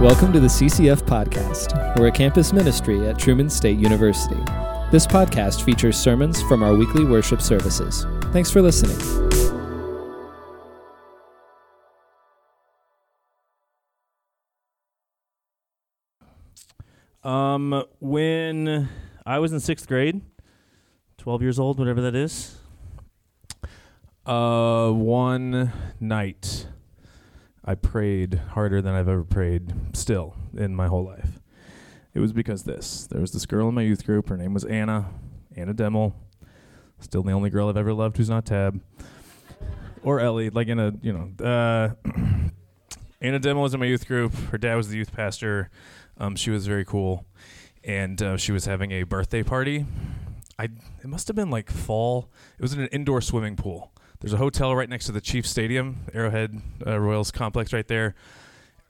Welcome to the CCF Podcast. We're a campus ministry at Truman State University. This podcast features sermons from our weekly worship services. Thanks for listening. Um, when I was in sixth grade, 12 years old, whatever that is, uh, one night I prayed harder than I've ever prayed still in my whole life. It was because this. There was this girl in my youth group. Her name was Anna, Anna Demmel. Still the only girl I've ever loved who's not Tab. Or Ellie, like in a, you know, uh, Anna Demmel was in my youth group. Her dad was the youth pastor. Um, she was very cool. And uh, she was having a birthday party. I it must have been like fall. It was in an indoor swimming pool. There's a hotel right next to the Chiefs Stadium, Arrowhead uh, Royals complex right there.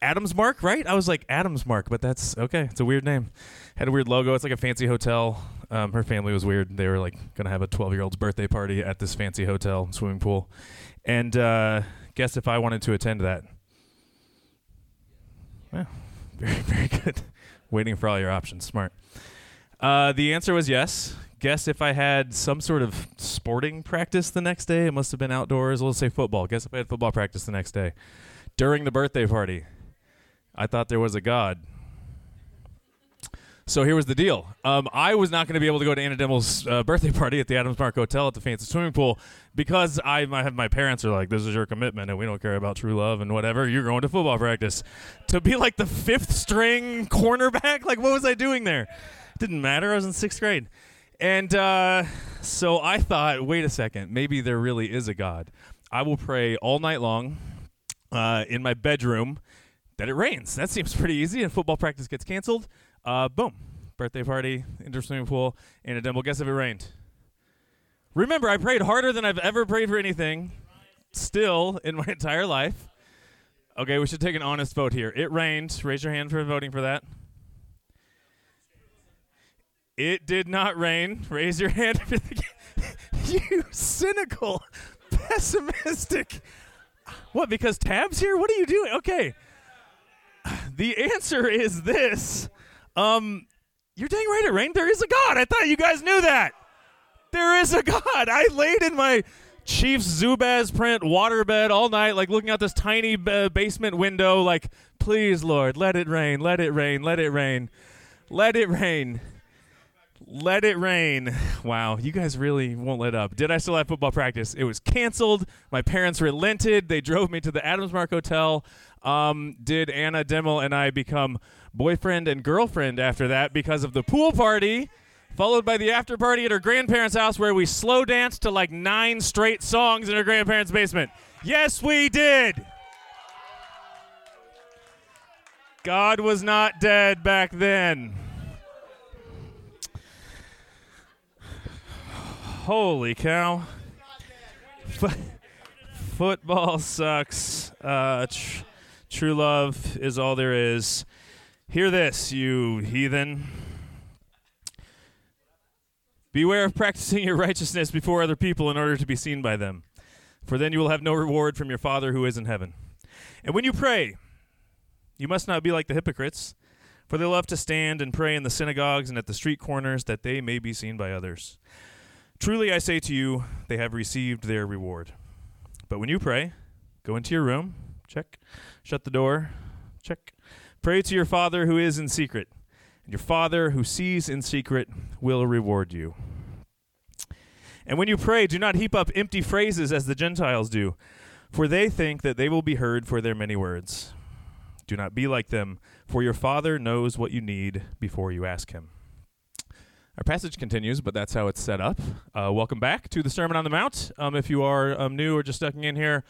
Adams Mark, right? I was like Adams Mark, but that's okay. It's a weird name. Had a weird logo. It's like a fancy hotel. Um, her family was weird. They were like gonna have a 12 year old's birthday party at this fancy hotel swimming pool, and uh, guess if I wanted to attend that. Yeah, very very good. Waiting for all your options. Smart. Uh, the answer was yes. Guess if I had some sort of sporting practice the next day, it must have been outdoors. We'll say football. Guess if I had football practice the next day during the birthday party. I thought there was a God. So here was the deal. Um, I was not going to be able to go to Anna Demmel's uh, birthday party at the Adams Mark Hotel at the fancy swimming pool because I, have my parents are like, "This is your commitment, and we don't care about true love and whatever. You're going to football practice to be like the fifth string cornerback. Like, what was I doing there? Didn't matter. I was in sixth grade, and uh, so I thought, wait a second, maybe there really is a God. I will pray all night long uh, in my bedroom that it rains. That seems pretty easy. And football practice gets canceled. Uh, boom. Birthday party, indoor swimming pool, Anna Demmel. Guess if it rained. Remember, I prayed harder than I've ever prayed for anything still in my entire life. Okay, we should take an honest vote here. It rained. Raise your hand for voting for that. It did not rain. Raise your hand. you cynical, pessimistic. What, because Tab's here? What are you doing? Okay. The answer is this. Um, you're dang right, it rained. There is a God. I thought you guys knew that. There is a God. I laid in my Chiefs Zubaz print waterbed all night, like looking out this tiny uh, basement window, like, please, Lord, let it rain, let it rain, let it rain, let it rain. Let it rain. Wow, you guys really won't let up. Did I still have football practice? It was canceled. My parents relented. They drove me to the Adams Mark Hotel. Um, did Anna Demmel and I become boyfriend and girlfriend after that because of the pool party, followed by the after party at her grandparents' house where we slow danced to like nine straight songs in her grandparents' basement? Yes, we did. God was not dead back then. Holy cow. Football sucks. Uh, tr- true love is all there is. Hear this, you heathen. Beware of practicing your righteousness before other people in order to be seen by them, for then you will have no reward from your Father who is in heaven. And when you pray, you must not be like the hypocrites, for they love to stand and pray in the synagogues and at the street corners that they may be seen by others. Truly I say to you, they have received their reward. But when you pray, go into your room, check, shut the door, check. Pray to your Father who is in secret, and your Father who sees in secret will reward you. And when you pray, do not heap up empty phrases as the Gentiles do, for they think that they will be heard for their many words. Do not be like them, for your Father knows what you need before you ask Him. Our passage continues, but that's how it's set up. Uh, welcome back to the Sermon on the Mount. Um, if you are um, new or just ducking in here,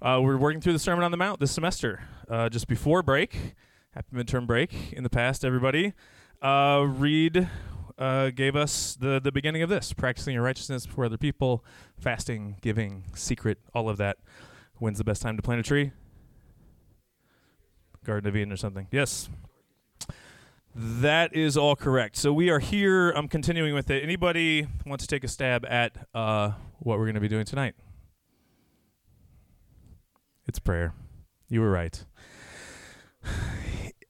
uh, we're working through the Sermon on the Mount this semester. Uh, just before break, happy midterm break in the past, everybody. Uh, Reed uh, gave us the, the beginning of this practicing your righteousness before other people, fasting, giving, secret, all of that. When's the best time to plant a tree? Garden of Eden or something. Yes. That is all correct. So we are here. I'm continuing with it. Anybody want to take a stab at uh, what we're going to be doing tonight? It's prayer. You were right.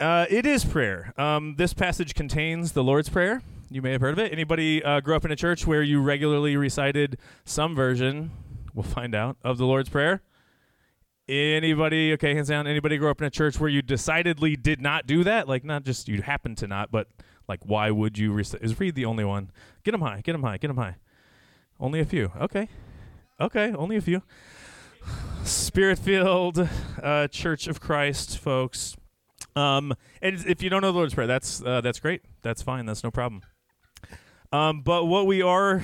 Uh, it is prayer. Um, this passage contains the Lord's Prayer. You may have heard of it. Anybody uh, grew up in a church where you regularly recited some version? We'll find out of the Lord's Prayer. Anybody? Okay, hands down. Anybody grew up in a church where you decidedly did not do that? Like, not just you happen to not, but like, why would you? Rec- is Reed the only one? Get him high. Get him high. Get him high. Only a few. Okay. Okay. Only a few. Spirit filled uh, Church of Christ, folks. Um, and if you don't know the Lord's Prayer, that's uh, that's great. That's fine. That's no problem. Um, but what we are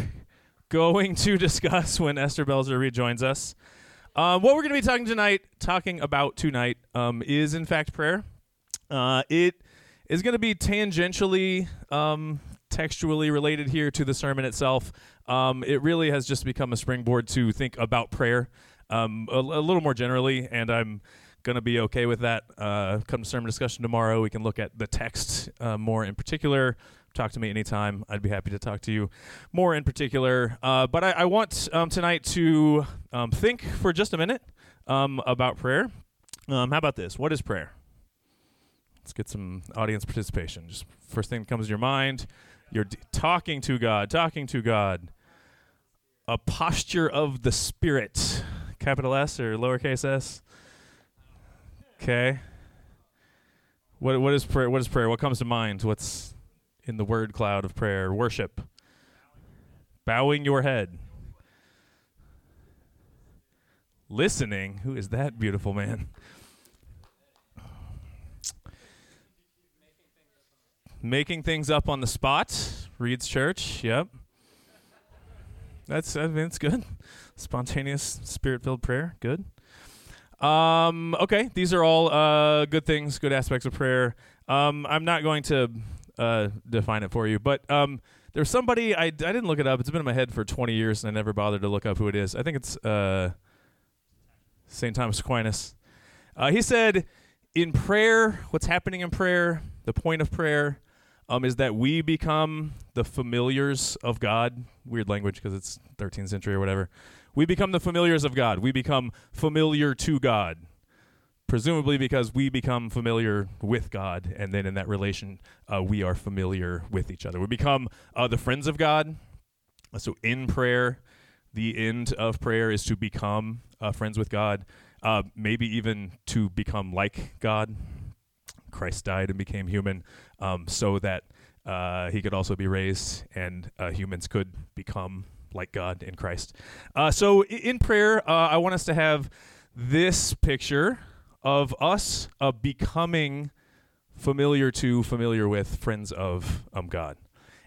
going to discuss when Esther Belzer rejoins us, um, what we're going to be talking tonight, talking about tonight, um, is in fact prayer. Uh, it is going to be tangentially, um, textually related here to the sermon itself. Um, it really has just become a springboard to think about prayer um, a, a little more generally, and I'm going to be okay with that. Uh, come to sermon discussion tomorrow. We can look at the text uh, more in particular. Talk to me anytime. I'd be happy to talk to you more in particular. Uh, but I, I want um, tonight to um, think for just a minute um, about prayer. Um, how about this? What is prayer? Let's get some audience participation. Just first thing that comes to your mind. You're d- talking to God, talking to God. A posture of the Spirit, capital S or lowercase s. Okay. What what is prayer? What is prayer? What comes to mind? What's in the word cloud of prayer? Worship. Bowing your head. Listening. Who is that beautiful man? Making things up on the spot. Reed's church. Yep. That's I mean, good. Spontaneous, spirit-filled prayer. Good. Um, okay, these are all uh, good things, good aspects of prayer. Um, I'm not going to uh, define it for you, but um, there's somebody I, I didn't look it up. It's been in my head for 20 years, and I never bothered to look up who it is. I think it's uh, St. Thomas Aquinas. Uh, he said, in prayer, what's happening in prayer, the point of prayer, um, is that we become the familiars of God. Weird language because it's 13th century or whatever. We become the familiars of God. We become familiar to God. Presumably because we become familiar with God, and then in that relation, uh, we are familiar with each other. We become uh, the friends of God. Uh, so in prayer, the end of prayer is to become uh, friends with God, uh, maybe even to become like God. Christ died and became human um, so that uh, he could also be raised and humans could become like God in Christ. Uh, so in prayer, uh, I want us to have this picture of us uh, becoming familiar to, familiar with friends of um, God.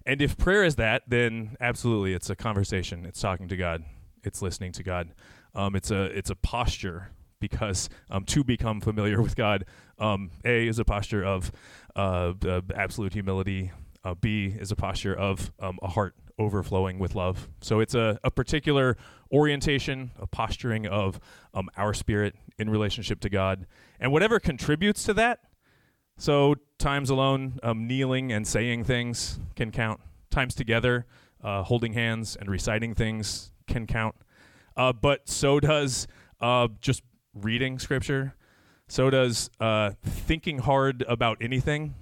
And if prayer is that, then absolutely, it's a conversation. It's talking to God. It's listening to God. Um, it's a it's a posture because um, to become familiar with God, um, a is a posture of uh, absolute humility. Uh, B is a posture of um, a heart overflowing with love. So it's a, a particular orientation, a posturing of um, our spirit in relationship to God. And whatever contributes to that, so times alone, um, kneeling and saying things can count. Times together, uh, holding hands and reciting things can count. Uh, but so does uh, just reading scripture. So does uh, thinking hard about anything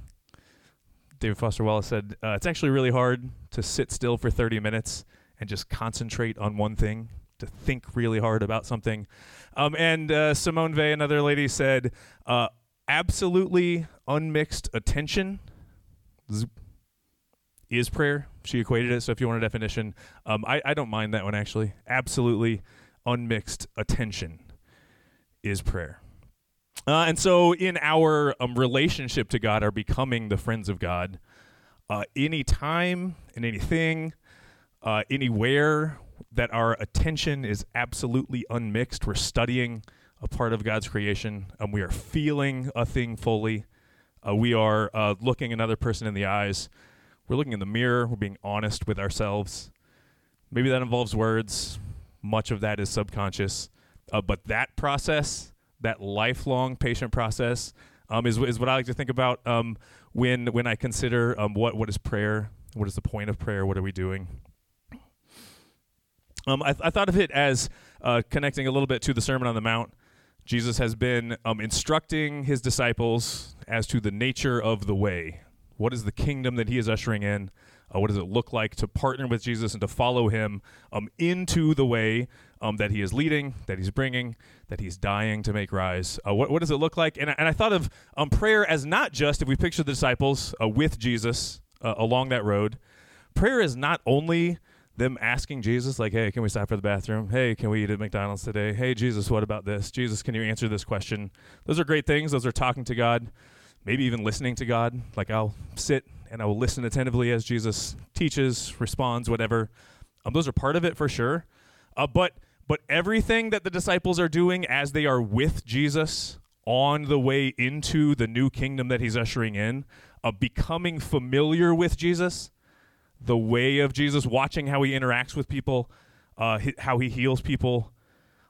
David Foster Wallace said, uh, it's actually really hard to sit still for 30 minutes and just concentrate on one thing, to think really hard about something. Um, and uh, Simone Weil, another lady, said, uh, absolutely unmixed attention is prayer. She equated it. So if you want a definition, um, I, I don't mind that one actually. Absolutely unmixed attention is prayer. Uh, and so, in our um, relationship to God, are becoming the friends of God. Uh, any time and anything, uh, anywhere that our attention is absolutely unmixed, we're studying a part of God's creation, and we are feeling a thing fully. Uh, we are uh, looking another person in the eyes. We're looking in the mirror. We're being honest with ourselves. Maybe that involves words. Much of that is subconscious. Uh, but that process that lifelong patient process um, is is what I like to think about um, when when I consider um, what what is prayer, what is the point of prayer, what are we doing. Um, I, th- I thought of it as uh, connecting a little bit to the Sermon on the Mount. Jesus has been um, instructing his disciples as to the nature of the way. What is the kingdom that he is ushering in? Uh, what does it look like to partner with Jesus and to follow him um, into the way um, that he is leading, that he's bringing, that he's dying to make rise? Uh, what, what, does it look like? And, and I thought of um, prayer as not just, if we picture the disciples uh, with Jesus uh, along that road, prayer is not only them asking Jesus, like, hey, can we stop for the bathroom? Hey, can we eat at McDonald's today? Hey, Jesus, what about this? Jesus, can you answer this question? Those are great things. Those are talking to God, maybe even listening to God. Like, I'll sit and I will listen attentively as Jesus teaches, responds, whatever. Um, those are part of it for sure. Uh, but but everything that the disciples are doing as they are with Jesus on the way into the new kingdom that he's ushering in, uh, becoming familiar with Jesus, the way of Jesus, watching how he interacts with people, uh, how he heals people.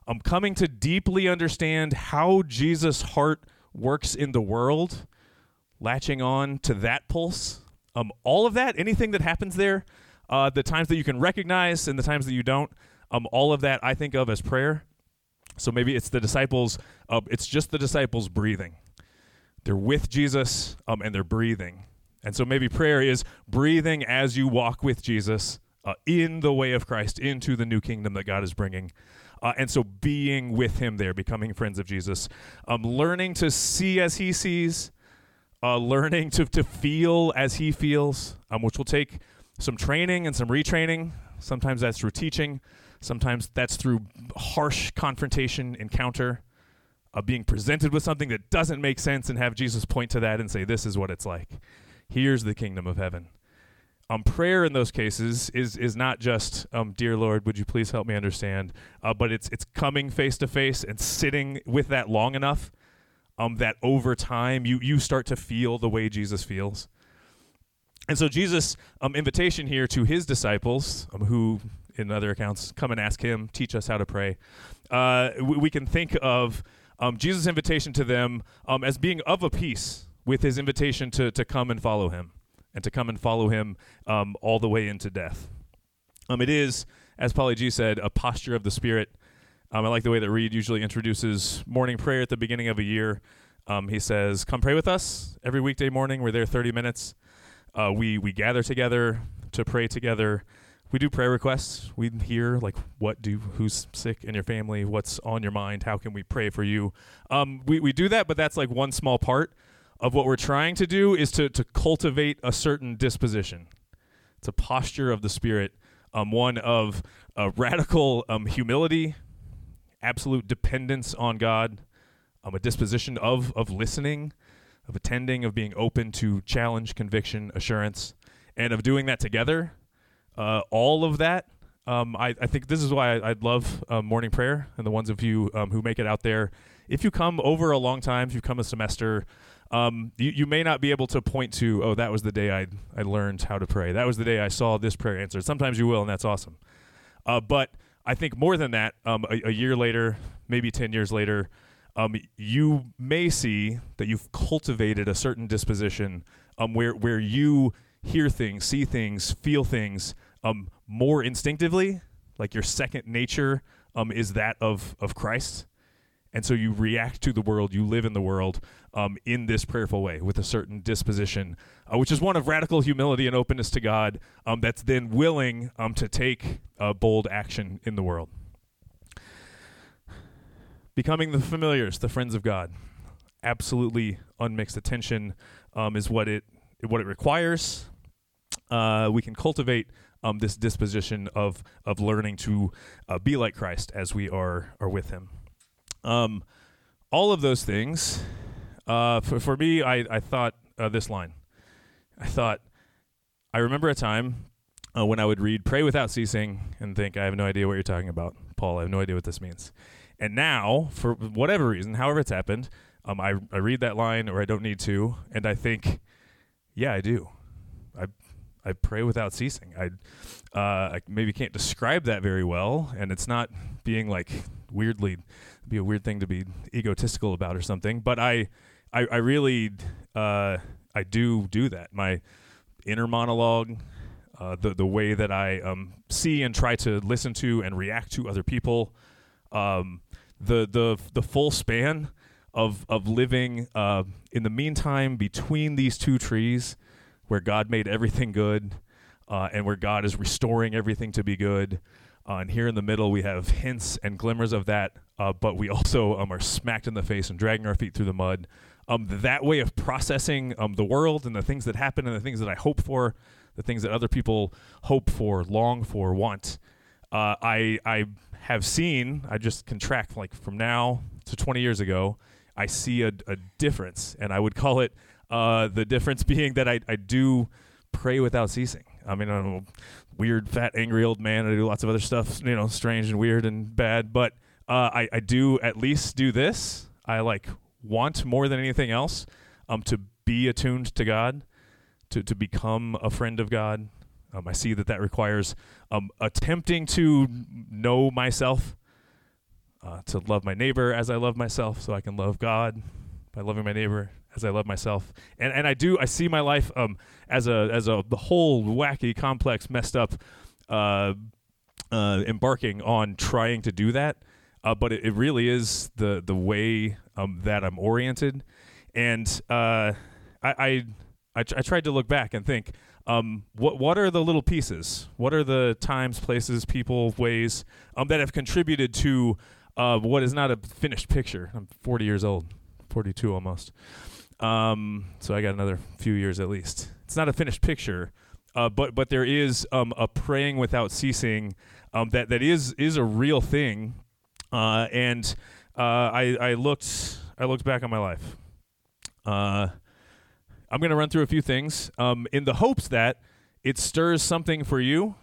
I'm coming to deeply understand how Jesus' heart works in the world, latching on to that pulse um, all of that, anything that happens there, uh, the times that you can recognize and the times that you don't, um, all of that I think of as prayer. So maybe it's the disciples, uh, it's just the disciples breathing. They're with Jesus um, and they're breathing. And so maybe prayer is breathing as you walk with Jesus uh, in the way of Christ into the new kingdom that God is bringing. Uh, and so being with him there, becoming friends of Jesus, um, learning to see as he sees, uh, learning to, to feel as he feels, um, which will take some training and some retraining. Sometimes that's through teaching, sometimes that's through harsh confrontation, encounter, uh, being presented with something that doesn't make sense and have Jesus point to that and say, This is what it's like. Here's the kingdom of heaven. Um, prayer in those cases is is not just, um, "Dear Lord, would you please help me understand," uh, but it's it's coming face to face and sitting with that long enough um, that over time you you start to feel the way Jesus feels. And so Jesus' um, invitation here to his disciples, um, who in other accounts come and ask him, teach us how to pray. Uh, we, we, can think of um, Jesus' invitation to them um, as being of a piece with his invitation to to come and follow him, and to come and follow him um, all the way into death. Um, it is, as Paulie G said, a posture of the Spirit um, I like the way that Reed usually introduces morning prayer at the beginning of a year. Um, he says, "Come pray with us every weekday morning. We're there 30 minutes. Uh, we we gather together to pray together. We do prayer requests. We hear like what do who's sick in your family, what's on your mind, how can we pray for you. Um, we we do that, but that's like one small part of what we're trying to do is to to cultivate a certain disposition. It's a posture of the spirit, um, one of uh, radical um, humility absolute dependence on God, um, a disposition of of listening, of attending, of being open to challenge, conviction, assurance, and of doing that together. Uh, all of that, um, I, I, think this is why I, would love um, morning prayer and the ones of you um, who make it out there. If you come over a long time, if you come a semester, um, you, you may not be able to point to, oh, that was the day I, I learned how to pray. That was the day I saw this prayer answered. Sometimes you will, and that's awesome. Uh, but I think more than that, um, a, a, year later, maybe 10 years later, um, you may see that you've cultivated a certain disposition um, where, where you hear things, see things, feel things um, more instinctively, like your second nature um, is that of, of Christ. And so you react to the world, you live in the world um, in this prayerful way with a certain disposition, uh, which is one of radical humility and openness to God um, that's then willing um, to take uh, bold action in the world. Becoming the familiars, the friends of God. Absolutely unmixed attention um, is what it what it requires. Uh, we can cultivate um, this disposition of of learning to uh, be like Christ as we are are with Him. Um, all of those things. Uh, for, for me, I, I thought uh, this line. I thought, I remember a time uh, when I would read Pray Without Ceasing and think, I have no idea what you're talking about. Paul, I have no idea what this means. And now, for whatever reason, however it's happened, um, I, I read that line or I don't need to, and I think, yeah, I do. I, I pray without ceasing. I, uh, I maybe can't describe that very well, and it's not being like weirdly be a weird thing to be egotistical about or something. But I, I, I really, uh, I do do that. My inner monologue, uh, the the way that I um, see and try to listen to and react to other people, um, the the the full span of of living uh, in the meantime between these two trees, where God made everything good, uh, and where God is restoring everything to be good. Uh, and here in the middle, we have hints and glimmers of that, uh, but we also um, are smacked in the face and dragging our feet through the mud. Um, that way of processing um, the world and the things that happen and the things that I hope for, the things that other people hope for, long for, want. Uh, I I have seen. I just can track like from now to 20 years ago. I see a, a difference, and I would call it uh, the difference being that I, I do pray without ceasing. I mean, I'm a weird, fat, angry old man. I do lots of other stuff, you know, strange and weird and bad. But uh, I, I do at least do this. I like want more than anything else um, to be attuned to God, to, to become a friend of God. Um, I see that that requires um, attempting to know myself, uh, to love my neighbor as I love myself, so I can love God by loving my neighbor as I love myself. And and I do I see my life um as a as a whole wacky, complex, messed up, uh, uh, embarking on trying to do that. Uh, but it, it really is the the way um that I'm oriented, and uh, I I I, tr- I tried to look back and think. Um, what what are the little pieces? What are the times, places, people, ways um, that have contributed to uh, what is not a finished picture? I'm 40 years old, 42 almost. Um, so I got another few years at least. It's not a finished picture, uh, but but there is um, a praying without ceasing um, that that is is a real thing. Uh, and uh, I I looked I looked back on my life. Uh, I'm going to run through a few things um, in the hopes that it stirs something for you.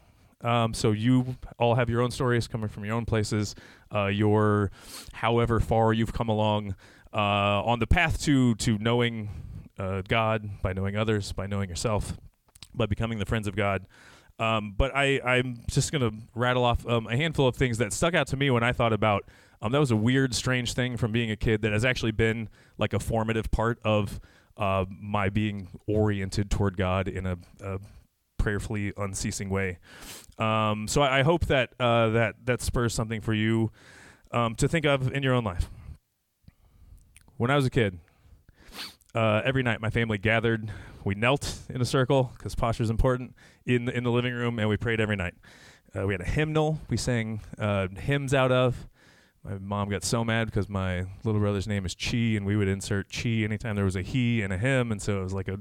Um, so you all have your own stories coming from your own places, uh, your however far you've come along uh, on the path to to knowing uh, God by knowing others, by knowing yourself, by becoming the friends of God. Um, but I, I'm just going to rattle off um, a handful of things that stuck out to me when I thought about. Um, that was a weird, strange thing from being a kid that has actually been like a formative part of uh, my being oriented toward God in a, a prayerfully unceasing way. Um, so I, I, hope that uh, that that spurs something for you um, to think of in your own life when I was a kid, uh, every night my family gathered. We knelt in a circle because posture is important in the, in the living room, and we prayed every night. Uh, we had a hymnal we sang uh, hymns out of. My mom got so mad because my little brother's name is Chi, and we would insert Chi anytime there was a he and a him, and so it was like a,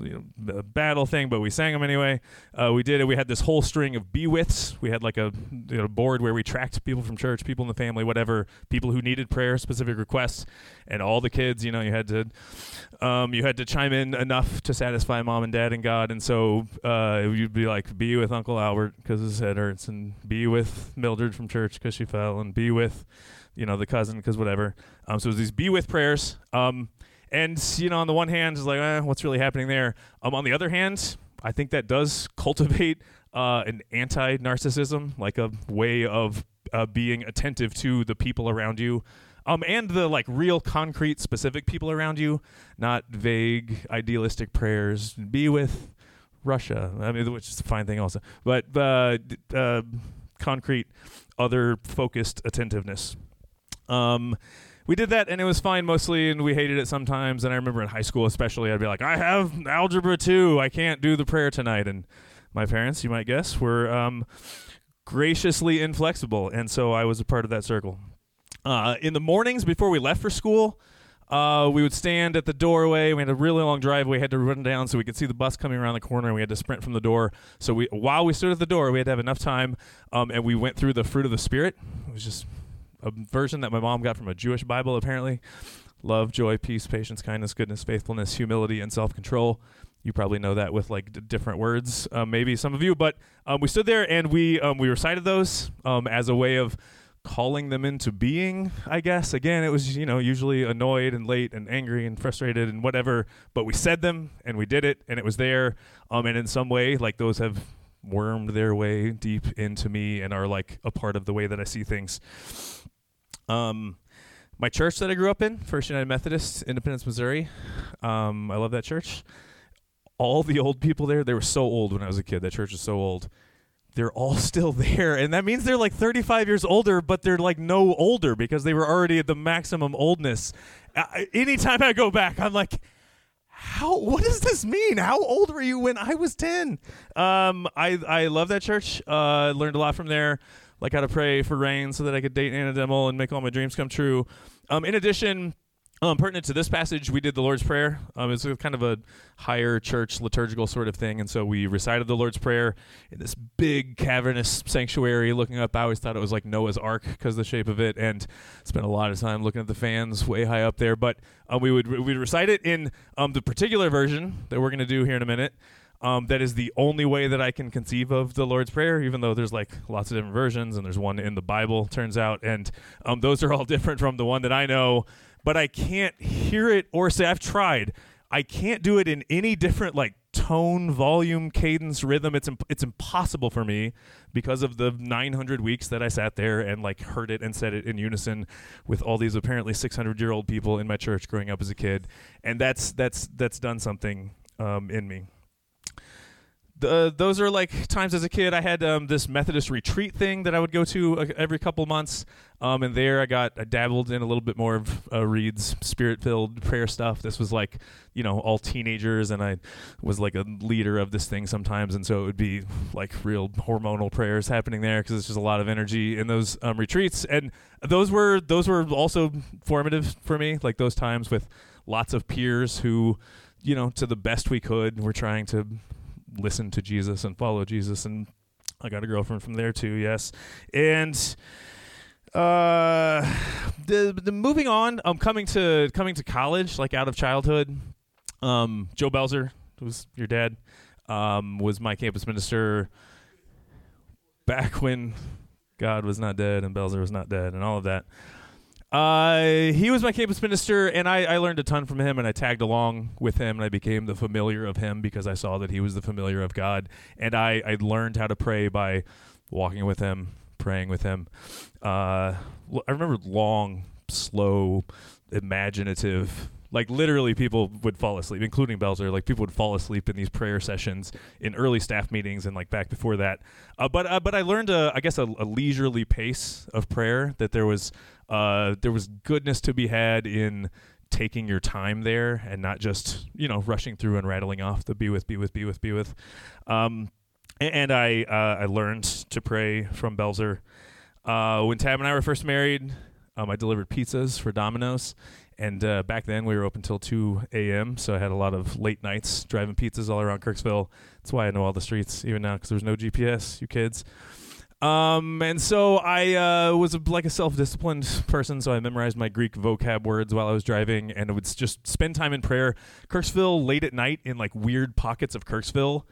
you know, a battle thing. But we sang them anyway. Uh, we did it. We had this whole string of be withs. We had like a you know, board where we tracked people from church, people in the family, whatever, people who needed prayer, specific requests, and all the kids. You know, you had to um, you had to chime in enough to satisfy mom and dad and God, and so uh, you'd be like, be with Uncle Albert because his head hurts, and be with Mildred from church because she fell, and be with you know, the cousin, because whatever. Um, so it was these be with prayers. Um, and, you know, on the one hand, it's like, eh, what's really happening there? Um, on the other hand, I think that does cultivate uh, an anti narcissism, like a way of uh, being attentive to the people around you. Um, and the like real concrete specific people around you, not vague idealistic prayers. Be with Russia. I mean, which is a fine thing also, but uh, uh, concrete, other focused attentiveness. Um, we did that and it was fine mostly and we hated it sometimes and i remember in high school especially i'd be like i have algebra 2 i can't do the prayer tonight and my parents you might guess were um, graciously inflexible and so i was a part of that circle uh, in the mornings before we left for school uh, we would stand at the doorway. We had a really long driveway. We had to run down so we could see the bus coming around the corner, and we had to sprint from the door. So we, while we stood at the door, we had to have enough time, um, and we went through the fruit of the spirit. It was just a version that my mom got from a Jewish Bible, apparently. Love, joy, peace, patience, kindness, goodness, faithfulness, humility, and self control. You probably know that with like d- different words, um, maybe some of you. But um, we stood there and we um, we recited those um, as a way of calling them into being. I guess again, it was you know usually annoyed and late and angry and frustrated and whatever. But we said them and we did it and it was there. Um, and in some way, like those have wormed their way deep into me and are like a part of the way that I see things. Um, my church that I grew up in, First United Methodist, Independence, Missouri. Um, I love that church. All the old people there, they were so old when I was a kid. That church is so old. they're all still there, and that means they're like 35 years older, but they're like no older because they were already at the maximum oldness. Anytime I go back, I'm like, how? What does this mean? How old were you when I was 10? Um, I I love that church. Uh, learned a lot from there, like how to pray for rain so that I could date Anna Demmel and make all my dreams come true. Um, in addition um, pertinent to this passage, we did the Lord's Prayer. Um, it's kind of a higher church liturgical sort of thing, and so we recited the Lord's Prayer in this big cavernous sanctuary. Looking up, I always thought it was like Noah's Ark because the shape of it, and spent a lot of time looking at the fans way high up there. But um, we would we recite it in um, the particular version that we're going to do here in a minute. Um, that is the only way that I can conceive of the Lord's Prayer, even though there's like lots of different versions, and there's one in the Bible, turns out, and um, those are all different from the one that I know but I can't hear it or say I've tried. I can't do it in any different like tone, volume, cadence, rhythm. It's imp- it's impossible for me because of the 900 weeks that I sat there and like heard it and said it in unison with all these apparently 600 year old people in my church growing up as a kid, and that's that's that's done something um, in me the, those are like times as a kid. I had um, this Methodist retreat thing that I would go to uh, every couple months, um, and there I got I dabbled in a little bit more of uh, Reed's spirit-filled prayer stuff. This was like you know all teenagers, and I was like a leader of this thing sometimes, and so it would be like real hormonal prayers happening there because it's just a lot of energy in those um, retreats, and those were those were also formative for me. Like those times with lots of peers who you know, to the best we could, we're trying to listen to Jesus and follow Jesus. And I got a girlfriend from there too, yes. And uh, the the moving on, I'm um, coming to coming to college, like out of childhood. Um, Joe Belzer was your dad. Um, was my campus minister back when God was not dead and Belzer was not dead and all of that. Uh, he was my campus minister, and I, I learned a ton from him, and I tagged along with him, and I became the familiar of him because I saw that he was the familiar of God, and I, I learned how to pray by walking with him, praying with him. Uh, I remember long, slow, imaginative like literally people would fall asleep including belzer like people would fall asleep in these prayer sessions in early staff meetings and like back before that uh, but uh, but i learned a, I guess a, a, leisurely pace of prayer that there was uh, there was goodness to be had in taking your time there and not just you know rushing through and rattling off the be with be with be with be with um, and, i uh, i learned to pray from belzer uh, when tab and i were first married um, i delivered pizzas for domino's and uh, back then we were open till 2 a.m. So I had a lot of late nights driving pizzas all around Kirksville. That's why I know all the streets even now because there's no GPS, you kids. Um, and so I uh, was a, like a self-disciplined person, so I memorized my Greek vocab words while I was driving, and I would just spend time in prayer. Kirksville late at night in like weird pockets of Kirksville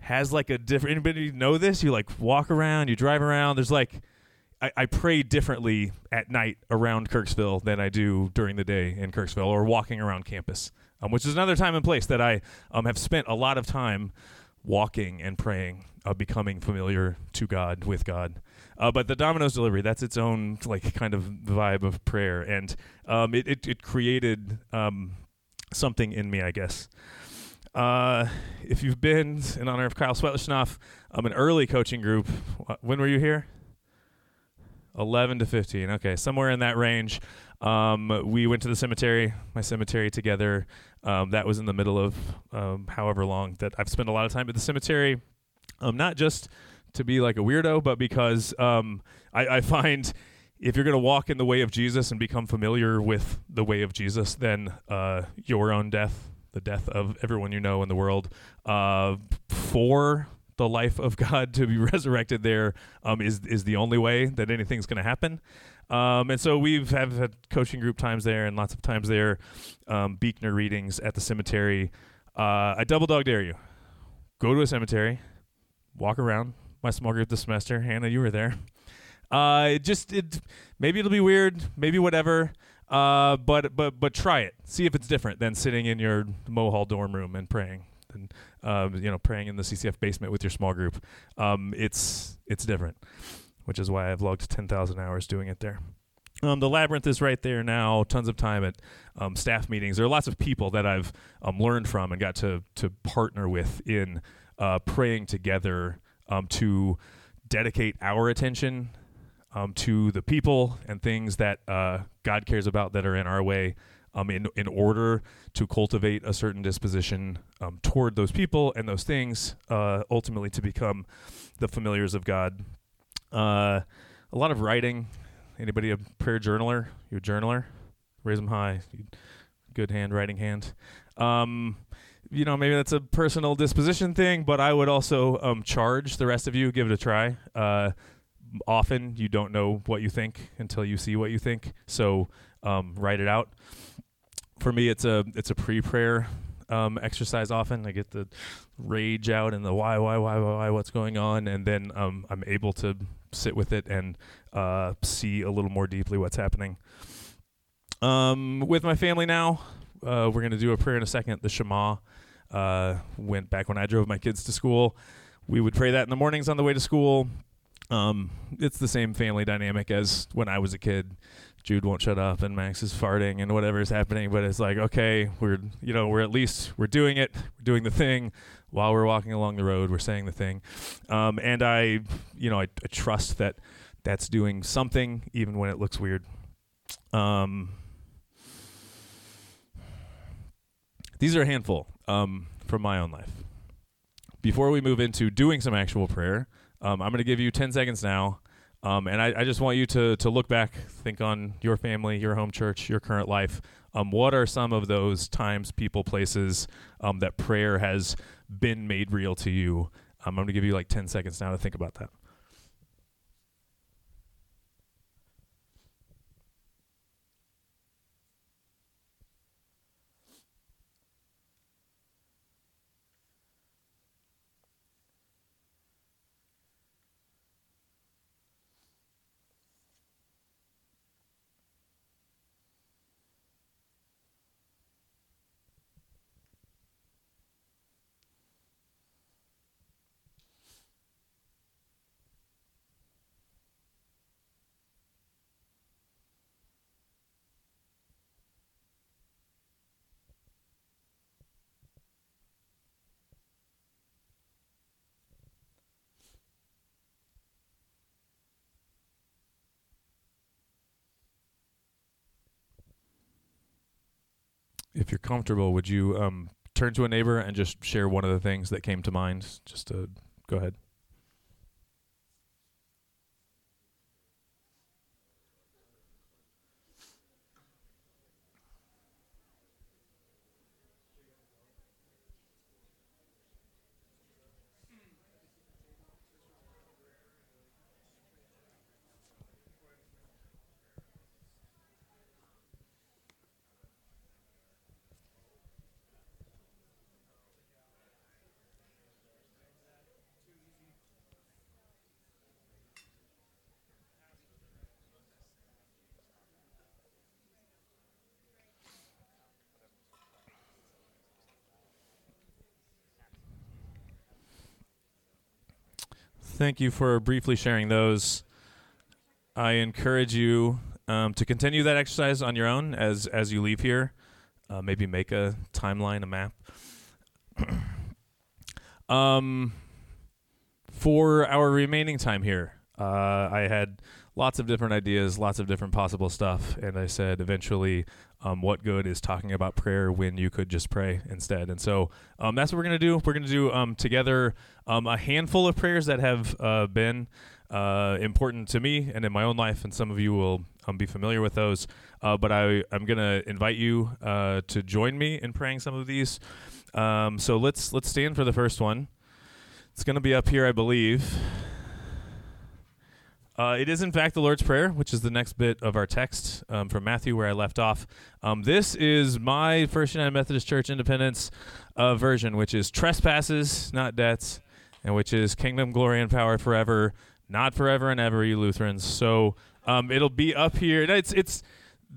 has like a different. Anybody know this? You like walk around, you drive around. There's like I, I pray differently at night around Kirksville than I do during the day in Kirksville or walking around campus, um, which is another time and place that I um, have spent a lot of time walking and praying, uh, becoming familiar to God with God. Uh, but the Domino's delivery, that's its own like kind of vibe of prayer, and um, it, it, it created um, something in me, I guess. Uh, if you've been in honor of Kyle Swetlichnoff, um, an early coaching group. When were you here? 11 to 15. Okay, somewhere in that range. Um, we went to the cemetery, my cemetery together. Um, that was in the middle of um, however long that I've spent a lot of time at the cemetery. Um, not just to be like a weirdo, but because um, I, I find if you're going to walk in the way of Jesus and become familiar with the way of Jesus, then uh, your own death, the death of everyone you know in the world, uh, for the life of God to be resurrected there um, is is the only way that anything's going to happen. Um, and so we've have had coaching group times there and lots of times there, um, Buechner readings at the cemetery. Uh, I double dog dare you. Go to a cemetery, walk around. My small group this semester, Hannah, you were there. Uh, it just it maybe it'll be weird, maybe whatever. Uh, but but but try it. See if it's different than sitting in your Mohall dorm room and praying and um, you know praying in the CCF basement with your small group. Um, it's it's different, which is why I've logged ten thousand hours doing it there. Um, the labyrinth is right there now. Tons of time at um, staff meetings. There are lots of people that I've um, learned from and got to to partner with in uh, praying together um, to dedicate our attention um, to the people and things that uh, God cares about that are in our way um, in, in order to cultivate a certain disposition um, toward those people and those things, uh, ultimately to become the familiars of God. Uh, a lot of writing. Anybody a prayer journaler? You a journaler? Raise them high. Good handwriting hand. Um, you know, maybe that's a personal disposition thing, but I would also um, charge the rest of you, give it a try. Uh, often you don't know what you think until you see what you think, so um, write it out. For me, it's a it's a pre-prayer um, exercise. Often I get the rage out and the why, why, why, why, why what's going on, and then um, I'm able to sit with it and uh, see a little more deeply what's happening. Um, with my family now, uh, we're going to do a prayer in a second. The Shema uh, went back when I drove my kids to school. We would pray that in the mornings on the way to school. Um, it's the same family dynamic as when I was a kid. Jude won't shut up and Max is farting and whatever is happening, but it's like, okay, we're you know, we're at least we're doing it, we're doing the thing while we're walking along the road, we're saying the thing. Um, and I you know, I, I, trust that that's doing something even when it looks weird. Um, these are a handful um, from my own life. Before we move into doing some actual prayer, um, I'm going to give you 10 seconds now. Um, and I, I, just want you to, to look back, think on your family, your home church, your current life. Um, what are some of those times, people, places um, that prayer has been made real to you? Um, I'm going to give you like 10 seconds now to think about that. If you're comfortable, would you um, turn to a neighbor and just share one of the things that came to mind? Just to go ahead. Thank you for briefly sharing those. I encourage you um, to continue that exercise on your own as as you leave here. Uh, maybe make a timeline, a map. um, for our remaining time here, uh, I had lots of different ideas, lots of different possible stuff, and I said eventually um, what good is talking about prayer when you could just pray instead? And so um, that's what we're going to do. We're going to do um, together um, a handful of prayers that have uh, been uh, important to me and in my own life, and some of you will um, be familiar with those. Uh, but I, I'm going to invite you uh, to join me in praying some of these. Um, so let's let's stand for the first one. It's going to be up here, I believe. Uh, it is, in fact, the Lord's Prayer, which is the next bit of our text um, from Matthew, where I left off. Um, this is my First United Methodist Church Independence uh, version, which is trespasses, not debts, and which is kingdom, glory, and power forever, not forever and ever, you Lutherans. So um, it'll be up here. It's it's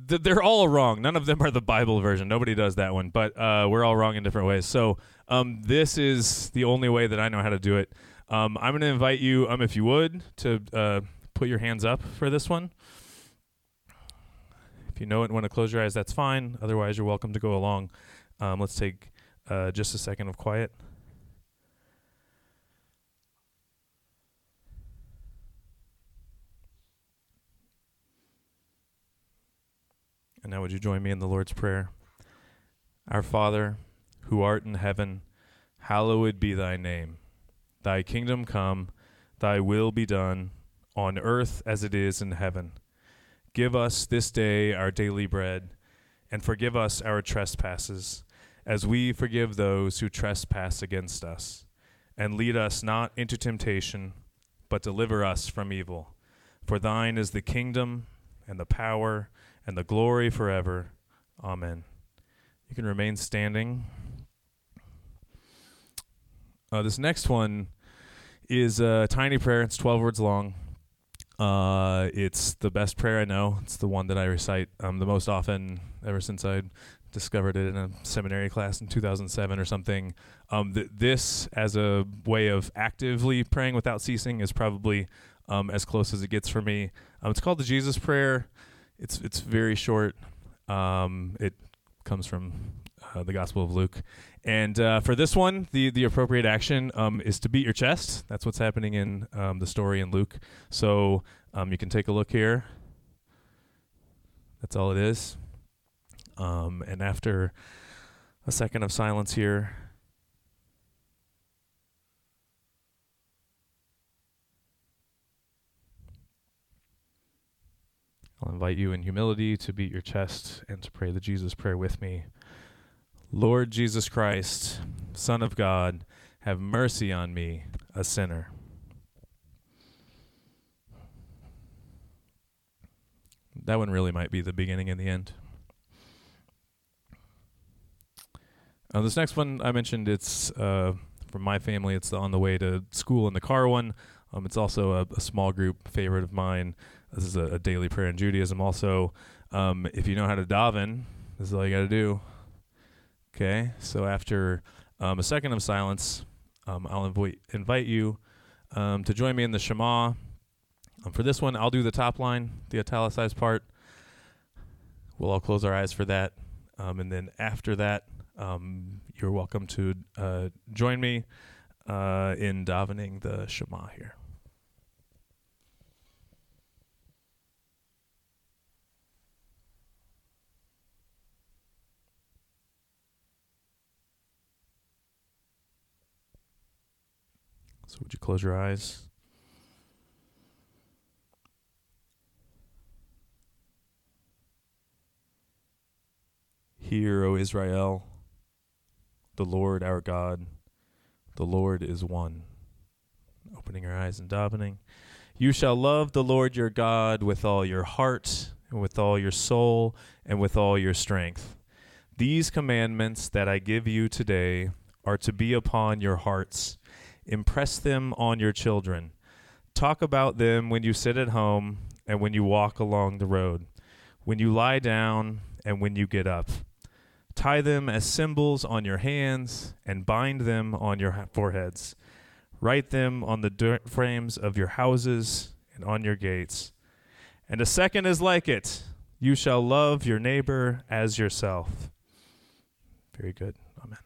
th- they're all wrong. None of them are the Bible version. Nobody does that one, but uh, we're all wrong in different ways. So um, this is the only way that I know how to do it. Um, I'm going to invite you, um, if you would, to uh, put your hands up for this one. If you know it and want to close your eyes, that's fine. Otherwise, you're welcome to go along. Um, let's take uh, just a second of quiet. And now, would you join me in the Lord's Prayer? Our Father, who art in heaven, hallowed be thy name. Thy kingdom come, thy will be done on earth as it is in heaven. Give us this day our daily bread, and forgive us our trespasses, as we forgive those who trespass against us. And lead us not into temptation, but deliver us from evil. For thine is the kingdom, and the power, and the glory forever. Amen. You can remain standing. Uh, this next one is a tiny prayer. It's 12 words long. Uh, it's the best prayer I know. It's the one that I recite um, the most often ever since I discovered it in a seminary class in 2007 or something. Um, th- this, as a way of actively praying without ceasing, is probably um, as close as it gets for me. Um, it's called the Jesus Prayer. It's it's very short. Um, it comes from uh, the Gospel of Luke, and uh, for this one, the the appropriate action um, is to beat your chest. That's what's happening in um, the story in Luke. So um, you can take a look here. That's all it is. Um, and after a second of silence here, I'll invite you in humility to beat your chest and to pray the Jesus prayer with me. Lord Jesus Christ, Son of God, have mercy on me, a sinner. That one really might be the beginning and the end. Uh, this next one I mentioned, it's uh, from my family. It's the on the way to school in the car one. Um, it's also a, a small group favorite of mine. This is a, a daily prayer in Judaism. Also, um, if you know how to daven, this is all you got to do. Okay, so after um, a second of silence, um, I'll inv- invite you um, to join me in the Shema. Um, for this one, I'll do the top line, the italicized part. We'll all close our eyes for that. Um, and then after that, you're welcome to uh, join me uh, in davening the Shema here. So, would you close your eyes? Hear, O Israel, the Lord our God, the Lord is one. Opening our eyes and davening. You shall love the Lord your God with all your heart, and with all your soul, and with all your strength. These commandments that I give you today are to be upon your hearts. Impress them on your children. Talk about them when you sit at home and when you walk along the road, when you lie down and when you get up. Tie them as symbols on your hands and bind them on your foreheads. Write them on the dirt frames of your houses and on your gates. And a second is like it you shall love your neighbor as yourself. Very good. Amen.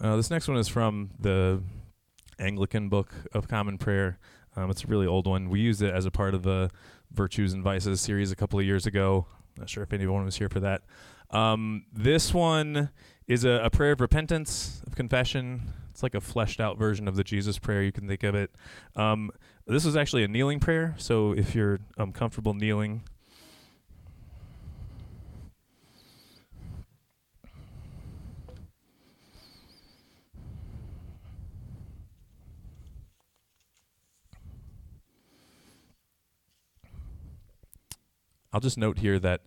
Uh, this next one is from the Anglican Book of Common Prayer. Um, it's a really old one. We used it as a part of the Virtues and Vices series a couple of years ago. Not sure if anyone was here for that. Um, this one is a, a, prayer of repentance, of confession. It's like a fleshed out version of the Jesus prayer. You can think of it. Um, this is actually a kneeling prayer. So if you're um, comfortable kneeling, I'll just note here that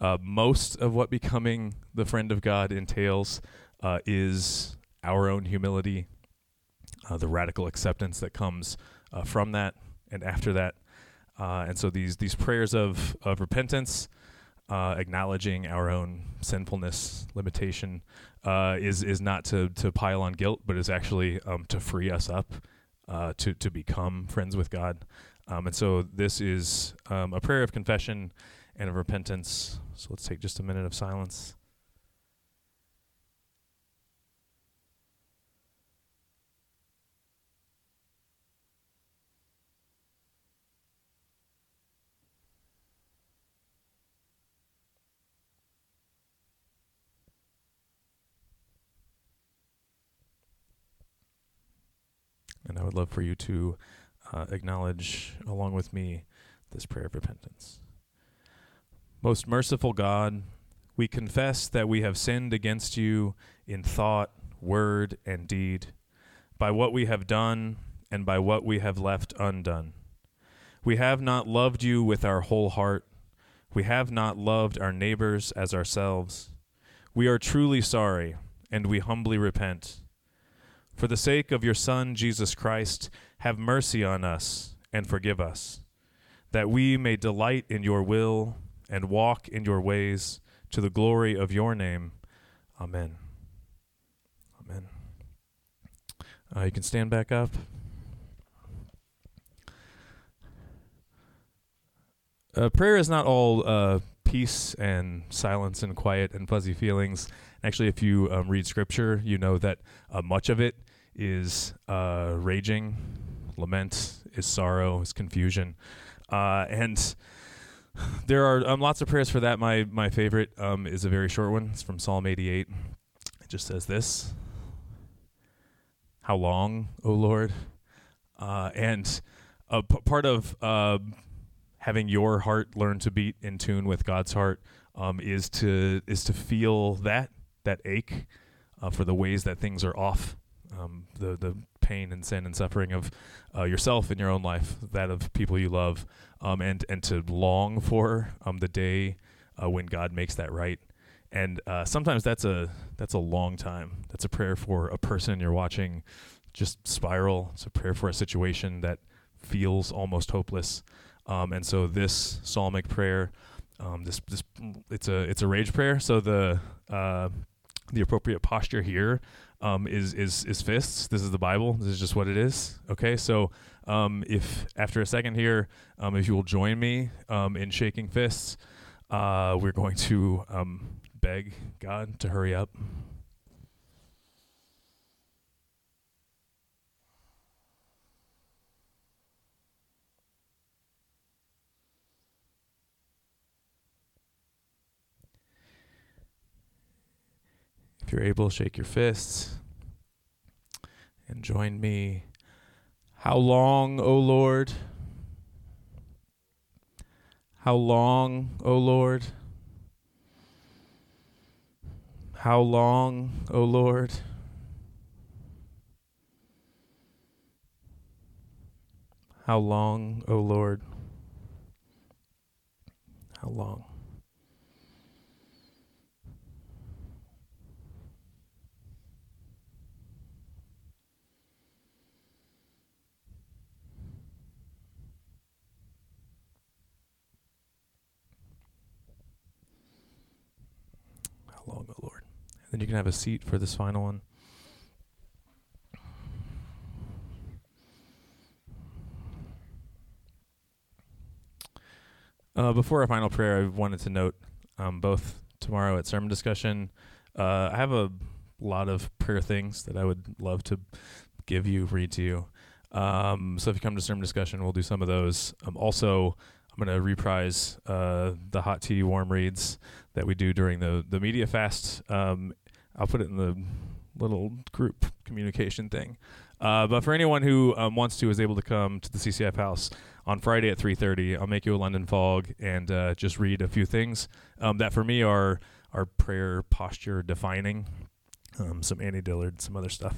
uh, most of what becoming the friend of God entails uh, is our own humility, uh, the radical acceptance that comes uh, from that and after that. Uh, and so these these prayers of of repentance, uh, acknowledging our own sinfulness, limitation, is is not to to pile on guilt, but is actually um, to free us up to to become friends with God. Um, and so this is um, a prayer of confession and of repentance. So let's take just a minute of silence. And I would love for you to uh, acknowledge, along with me, this prayer of repentance. Most merciful God, we confess that we have sinned against you in thought, word, and deed, by what we have done and by what we have left undone. We have not loved you with our whole heart. We have not loved our neighbors as ourselves. We are truly sorry, and we humbly repent. For the sake of your Son, Jesus Christ, have mercy on us and forgive us, that we may delight in your will and walk in your ways to the glory of your name. Amen. Amen. Uh, you can stand back up. Uh, prayer is not all uh, peace and silence and quiet and fuzzy feelings. Actually, if you um, read scripture, you know that uh, much of it is uh, raging, lament, is sorrow, is confusion, uh, and there are um, lots of prayers for that. My my favorite um, is a very short one. It's from Psalm 88. It just says this: "How long, O Lord?" Uh, and p- part of uh, having your heart learn to beat in tune with God's heart um, is to is to feel that that ache uh, for the ways that things are off, um, the the pain and sin and suffering of uh, yourself in your own life, that of people you love, um, and and to long for um, the day uh, when God makes that right. And uh, sometimes that's a that's a long time. That's a prayer for a person you're watching just spiral. It's a prayer for a situation that feels almost hopeless. Um, and so this psalmic prayer, um, this this it's a it's a rage prayer. So the uh, the appropriate posture here um, is is is fists. This is the Bible. This is just what it is. Okay, so um, if after a second here, um, if you will join me um, in shaking fists, uh, we're going to um, beg God to hurry up. If you're able, shake your fists and join me. How long, O Lord? How long, O Lord? How long, O Lord? How long, O Lord? How long? How long, O Lord? And you can have a seat for this final one. Uh, before our final prayer, I wanted to note um, both tomorrow at sermon discussion. Uh, I have a lot of prayer things that I would love to give you, read to you. Um, so if you come to sermon discussion, we'll do some of those. Um, also, I'm going to reprise uh, the hot tea warm reads that we do during the the media fast. Um, I'll put it in the little group communication thing. Uh, but for anyone who um, wants to, is able to come to the CCF house on Friday at 3:30. I'll make you a London fog and uh, just read a few things um, that for me are are prayer posture defining. Um, some Annie Dillard, some other stuff.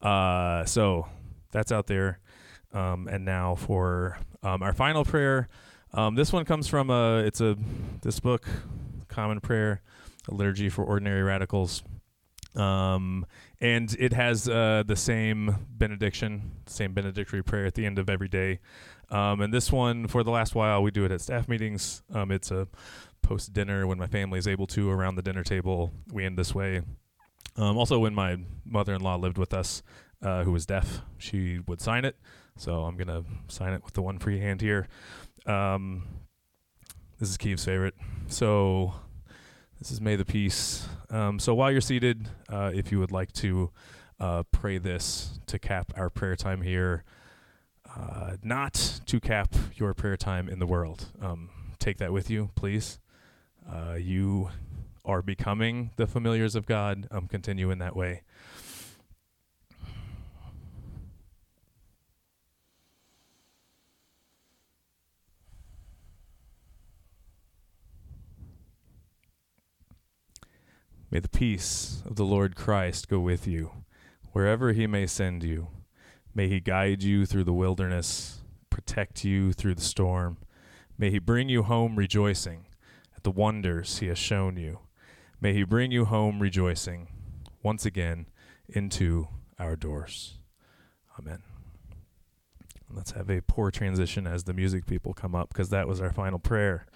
Uh, so that's out there. Um, and now for um, our final prayer. Um, this one comes from a it's a this book, Common Prayer, a liturgy for ordinary radicals. Um, and it has uh, the same benediction, same benedictory prayer at the end of every day. Um, and this one, for the last while, we do it at staff meetings. Um, it's a post dinner when my family is able to around the dinner table. We end this way. Um, also, when my mother in law lived with us, uh, who was deaf, she would sign it. So I'm going to sign it with the one free hand here. Um, this is Keith's favorite. So this is May the Peace. Um, so while you're seated, uh, if you would like to uh, pray this to cap our prayer time here, uh, not to cap your prayer time in the world. Um, take that with you, please. Uh, you are becoming the familiars of God. Um, continue in that way. May the peace of the Lord Christ go with you, wherever he may send you. May he guide you through the wilderness, protect you through the storm. May he bring you home rejoicing at the wonders he has shown you. May he bring you home rejoicing once again into our doors. Amen. Let's have a poor transition as the music people come up because that was our final prayer.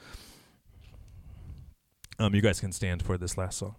Um, you guys can stand for this last song.